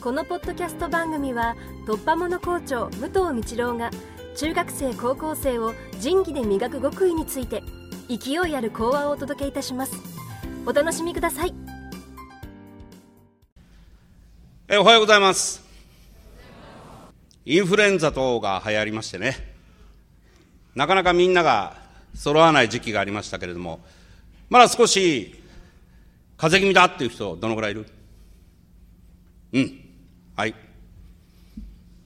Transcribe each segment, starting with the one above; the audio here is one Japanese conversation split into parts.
このポッドキャスト番組は突破者校長武藤道郎が中学生高校生を仁義で磨く極意について勢いある講話をお届けいたします。お楽しみください。えおはようございます。インフルエンザ等が流行りましてね。なかなかみんなが揃わない時期がありましたけれどもまだ少し風邪気味だっていう人どのぐらいいる？うん。はい。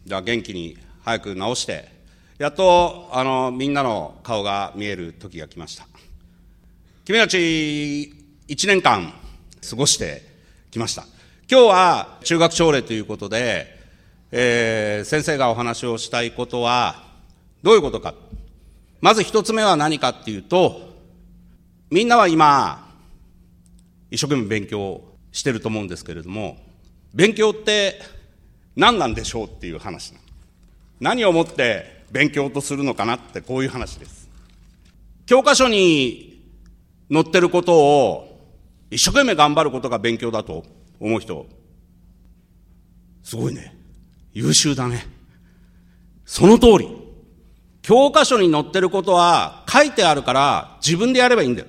じゃあ元気に早く治して。やっとあのみんなの顔が見える時が来ました。君たち1年間過ごしてきました。今日は中学朝礼ということで、えー、先生がお話をしたいことはどういうことか。まず一つ目は何かっていうとみんなは今一生懸命勉強してると思うんですけれども勉強って何なんでしょうっていう話な何をもって勉強とするのかなってこういう話です。教科書に載ってることを一生懸命頑張ることが勉強だと思う人。すごいね。優秀だね。その通り。教科書に載ってることは書いてあるから自分でやればいいんだよ。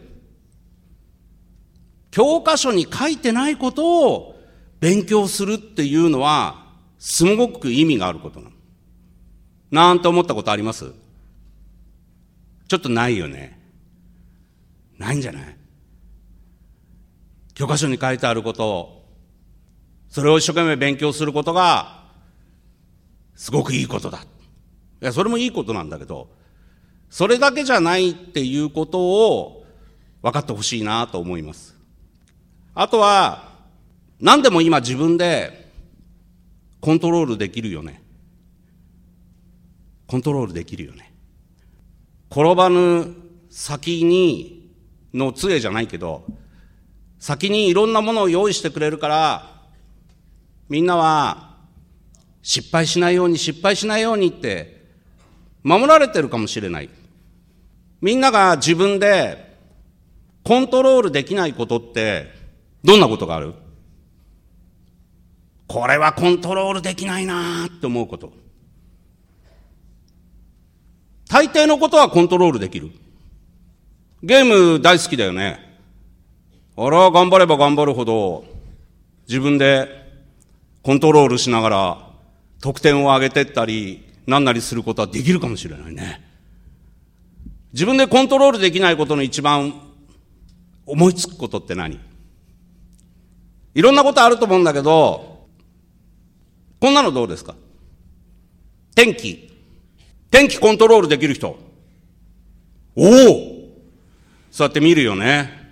教科書に書いてないことを勉強するっていうのは、すごく意味があることなの。なんて思ったことあります？ちょっとないよね。ないんじゃない？教科書に書いてあることを、それを一生懸命勉強することが、すごくいいことだ。いや、それもいいことなんだけど、それだけじゃないっていうことを分かってほしいなと思います。あとは、何でも今自分でコントロールできるよね。コントロールできるよね。転ばぬ先にの杖じゃないけど、先にいろんなものを用意してくれるから、みんなは失敗しないように失敗しないようにって守られてるかもしれない。みんなが自分でコントロールできないことってどんなことがある？これはコントロールできないなって思うこと。大抵のことはコントロールできる。ゲーム大好きだよね。あら、頑張れば頑張るほど、自分でコントロールしながら得点を上げてったり、なんなりすることはできるかもしれないね。自分でコントロールできないことの一番思いつくことって何？いろんなことあると思うんだけど、こんなのどうですか？天気。天気コントロールできる人。おおそうやって見るよね。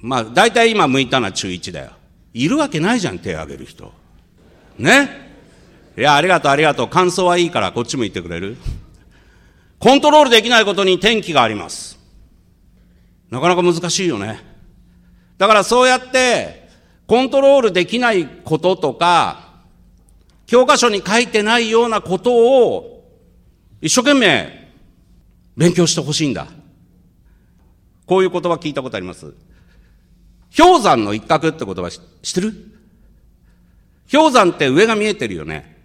まあ、大体今向いたのは中1だよ。いるわけないじゃん、手挙げる人。ね？いや、ありがとう、ありがとう。感想はいいから、こっち向いてくれる？コントロールできないことに天気があります。なかなか難しいよね。だからそうやって、コントロールできないこととか、教科書に書いてないようなことを一生懸命勉強してほしいんだ。こういう言葉聞いたことあります氷山の一角って言葉知ってる？氷山って上が見えてるよね。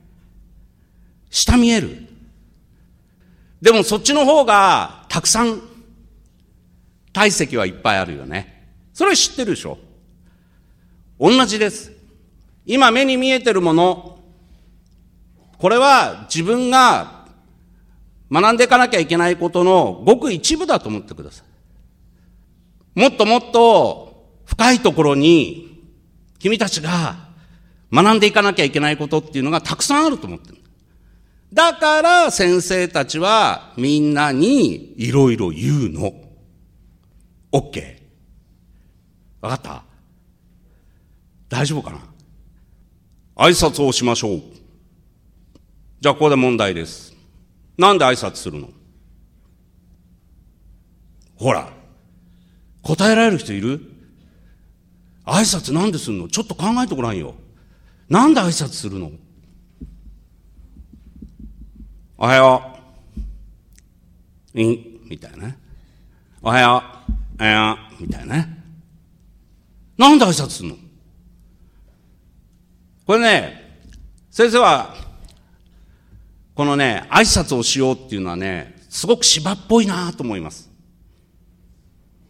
下見える。でもそっちの方がたくさん体積はいっぱいあるよね。それ知ってるでしょ？同じです。今目に見えてるもの、これは自分が学んでいかなきゃいけないことのごく一部だと思ってください。もっともっと深いところに君たちが学んでいかなきゃいけないことっていうのがたくさんあると思ってる。だから先生たちはみんなにいろいろ言うの。OK。わかった大丈夫かな？挨拶をしましょう。じゃあここで問題です。なんで挨拶するの？ほら、答えられる人いる？挨拶なんでするの？ちょっと考えてごらんよ。なんで挨拶するの？おはよう。いん、みたいな。おはよう。おはよう。みたいな。なんで挨拶するの？これね、先生は、このね、挨拶をしようっていうのはね、すごく芝っぽいなと思います。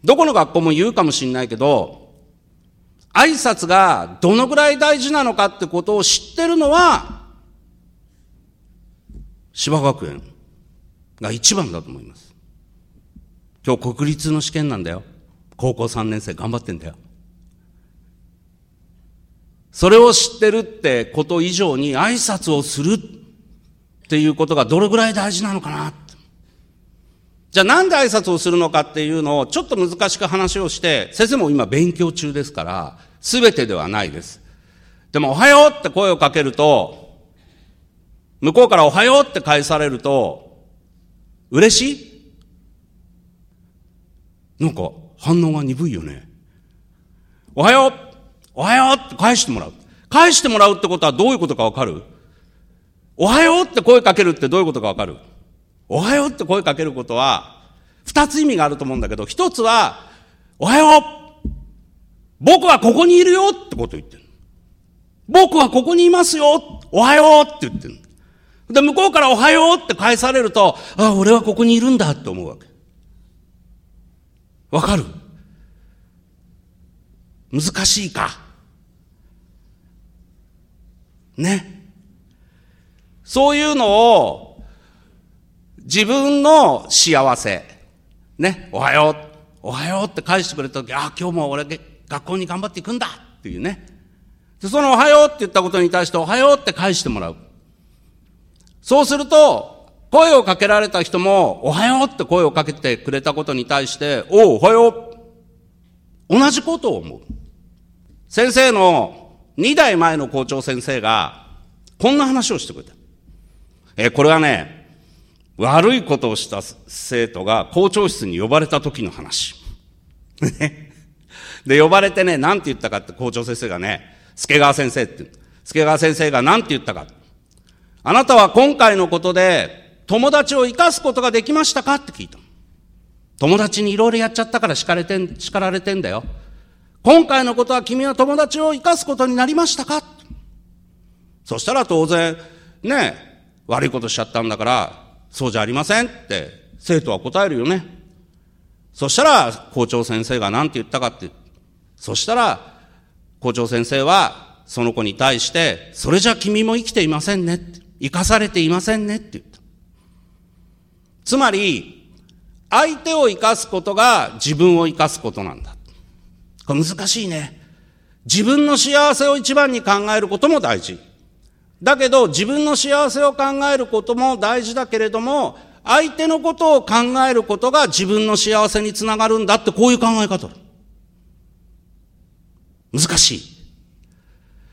どこの学校も言うかもしれないけど、挨拶がどのぐらい大事なのかってことを知ってるのは、芝学園が一番だと思います。今日国立の試験なんだよ。高校3年生頑張ってんだよ。それを知ってるってこと以上に挨拶をするっていうことがどれぐらい大事なのかなじゃあなんで挨拶をするのかっていうのをちょっと難しく話をして、先生も今勉強中ですから、すべてではないです。でもおはようって声をかけると、向こうからおはようって返されると、嬉しい？なんか反応が鈍いよね。おはようおはようって返してもらう。返してもらうってことはどういうことかわかる？おはようって声かけるってどういうことかわかる？おはようって声かけることは、二つ意味があると思うんだけど、一つは、おはよう僕はここにいるよってこと言ってる。僕はここにいますよおはようって言ってる。で、向こうからおはようって返されると、ああ、俺はここにいるんだって思うわけ。わかる？難しいか？ね？そういうのを自分の幸せ、ね、おはよう、おはようって返してくれたとき、あ、今日も俺学校に頑張っていくんだっていうね。で、そのおはようって言ったことに対しておはようって返してもらう。そうすると、声をかけられた人も、おはようって声をかけてくれたことに対して、お、おはよう。同じことを思う。先生の2代前の校長先生が、こんな話をしてくれた。えこれはね、悪いことをした生徒が校長室に呼ばれた時の話。で、呼ばれてね、なんて言ったかって校長先生がね、助川先生って、助川先生がなんて言ったか。あなたは今回のことで友達を生かすことができましたかって聞いた。友達にいろいろやっちゃったから叱れてん、叱られてんだよ。今回のことは君は友達を生かすことになりましたかそしたら当然、ね、悪いことしちゃったんだから、そうじゃありませんって生徒は答えるよね。そしたら校長先生が何て言ったかって、そしたら校長先生はその子に対して、それじゃ君も生きていませんねって、生かされていませんねって言った。つまり、相手を生かすことが自分を生かすことなんだ。これ難しいね。自分の幸せを一番に考えることも大事。だけど自分の幸せを考えることも大事だけれども、相手のことを考えることが自分の幸せにつながるんだってこういう考え方難しい。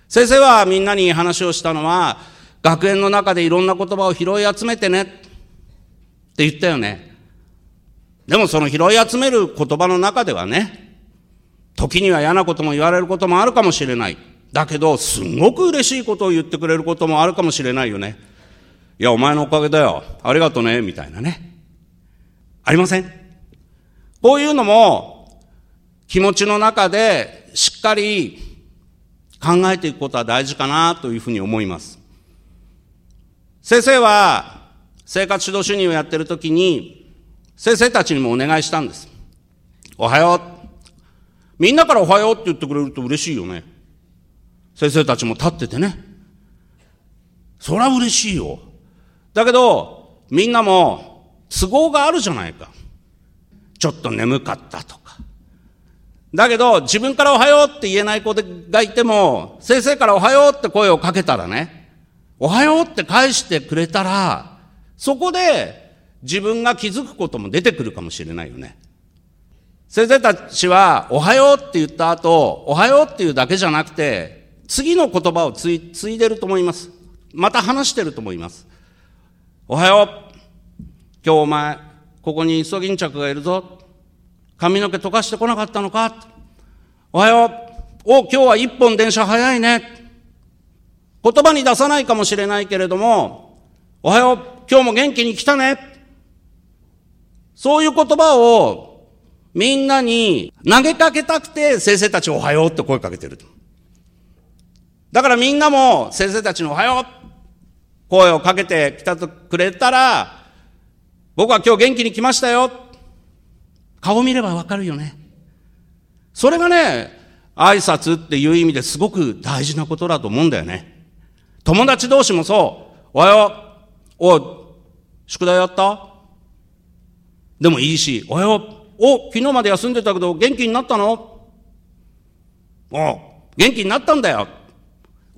先生はみんなに話をしたのは、学園の中でいろんな言葉を拾い集めてねって言ったよね。でもその拾い集める言葉の中ではね、時には嫌なことも言われることもあるかもしれない。だけど、すんごく嬉しいことを言ってくれることもあるかもしれないよね。いや、お前のおかげだよ。ありがとね。みたいなね。ありませんこういうのも、気持ちの中でしっかり考えていくことは大事かなというふうに思います。先生は、生活指導主任をやってる時に、先生たちにもお願いしたんです。おはよう。みんなからおはようって言ってくれると嬉しいよね。先生たちも立っててね。そりゃ嬉しいよ。だけど、みんなも都合があるじゃないか。ちょっと眠かったとか。だけど、自分からおはようって言えない子がいても、先生からおはようって声をかけたらね、おはようって返してくれたら、そこで自分が気づくことも出てくるかもしれないよね。先生たちは、おはようって言った後、おはようっていうだけじゃなくて、次の言葉をつい、ついでると思います。また話してると思います。おはよう。今日お前、ここにイソギンチャクがいるぞ。髪の毛溶かしてこなかったのかおはよう。お、今日は一本電車早いね。言葉に出さないかもしれないけれども、おはよう。今日も元気に来たね。そういう言葉をみんなに投げかけたくて先生たちおはようって声かけてる。だからみんなも先生たちにおはよう声をかけてきたとくれたら、僕は今日元気に来ましたよ。顔見ればわかるよね。それがね、挨拶っていう意味ですごく大事なことだと思うんだよね。友達同士もそう。おはよう。おい、宿題やった？でもいいし、おはよう。お、昨日まで休んでたけど元気になったの？お、元気になったんだよ。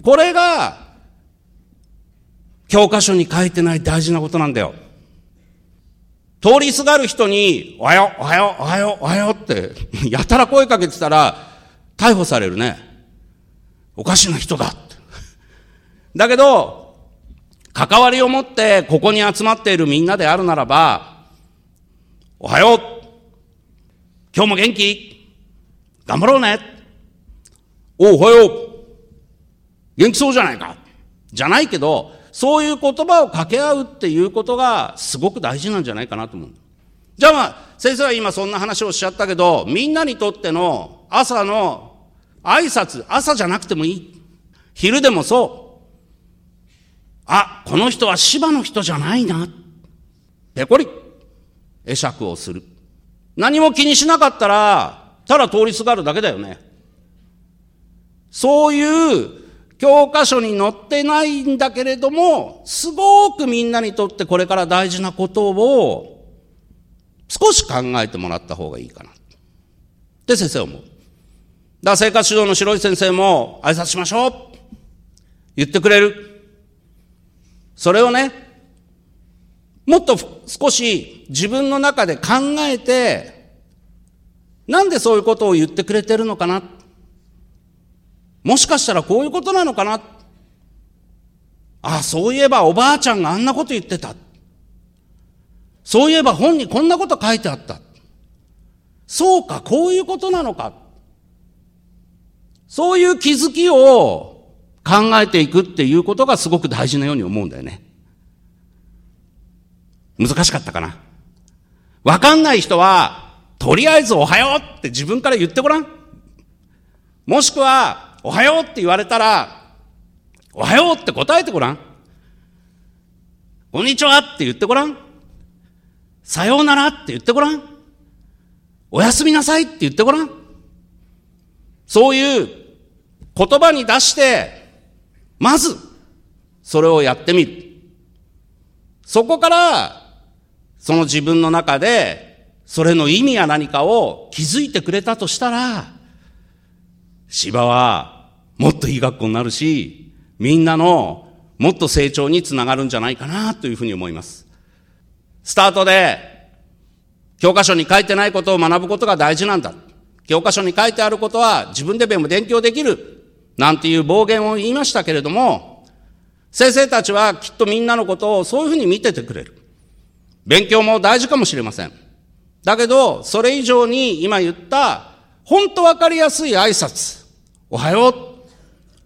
これが、教科書に書いてない大事なことなんだよ。通りすがる人に、おはよう、おはよう、おはよう、おはようって、やたら声かけてたら、逮捕されるね。おかしな人だって。だけど、関わりを持ってここに集まっているみんなであるならば、おはよう今日も元気？頑張ろうねおおはよう元気そうじゃないかじゃないけど、そういう言葉を掛け合うっていうことがすごく大事なんじゃないかなと思う。じゃあまあ、先生は今そんな話をしちゃったけど、みんなにとっての朝の挨拶、朝じゃなくてもいい。昼でもそう。あ、この人は芝の人じゃないな。ペコリ。会釈をする。何も気にしなかったら、ただ通りすがるだけだよね。そういう教科書に載ってないんだけれども、すごくみんなにとってこれから大事なことを少し考えてもらった方がいいかな。って先生思う。だから生活指導の白い先生も挨拶しましょう言ってくれる。それをね、もっと少し自分の中で考えて、なんでそういうことを言ってくれてるのかな。もしかしたらこういうことなのかなああ、そういえばおばあちゃんがあんなこと言ってた。そういえば本にこんなこと書いてあった。そうか、こういうことなのか。そういう気づきを考えていくっていうことがすごく大事なように思うんだよね。難しかったかな。わかんない人は、とりあえずおはようって自分から言ってごらん。もしくは、おはようって言われたら、おはようって答えてごらん。こんにちはって言ってごらん。さようならって言ってごらん。おやすみなさいって言ってごらん。そういう言葉に出して、まず、それをやってみる。そこから、その自分の中で、それの意味や何かを気づいてくれたとしたら、芝はもっといい学校になるし、みんなのもっと成長につながるんじゃないかなというふうに思います。スタートで、教科書に書いてないことを学ぶことが大事なんだ。教科書に書いてあることは自分で勉強できる。なんていう暴言を言いましたけれども、先生たちはきっとみんなのことをそういうふうに見ててくれる。勉強も大事かもしれません。だけど、それ以上に今言った、本当わかりやすい挨拶。おはよう。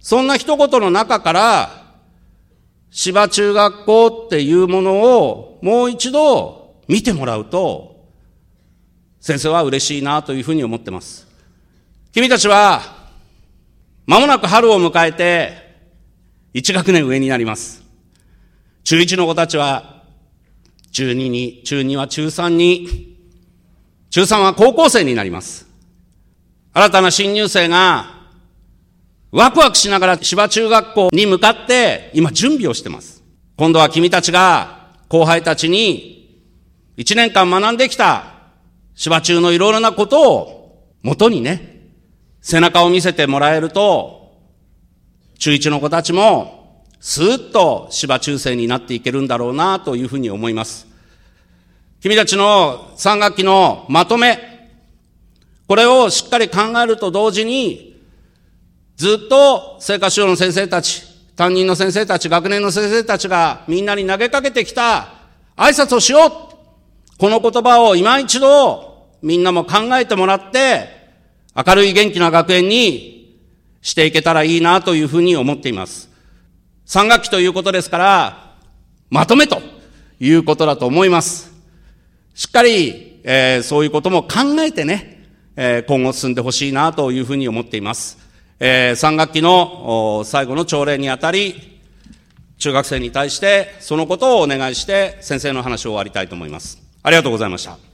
そんな一言の中から、芝中学校っていうものをもう一度見てもらうと、先生は嬉しいなというふうに思ってます。君たちは、間もなく春を迎えて、一学年上になります。中1の子たちは、中2に、中2は中3に、中3は高校生になります。新たな新入生がワクワクしながら芝中学校に向かって今準備をしてます。今度は君たちが後輩たちに一年間学んできた芝中のいろいろなことを元にね、背中を見せてもらえると、中一の子たちもスーッと芝中生になっていけるんだろうなというふうに思います。君たちの3学期のまとめ、これをしっかり考えると同時に、ずっと生活指導の先生たち、担任の先生たち、学年の先生たちがみんなに投げかけてきた挨拶をしようこの言葉を今一度みんなも考えてもらって、明るい元気な学園にしていけたらいいなというふうに思っています。3学期ということですから、まとめということだと思います。しっかり、えー、そういうことも考えてね、えー、今後進んでほしいなというふうに思っています。えー、3学期の最後の朝礼にあたり、中学生に対してそのことをお願いして先生の話を終わりたいと思います。ありがとうございました。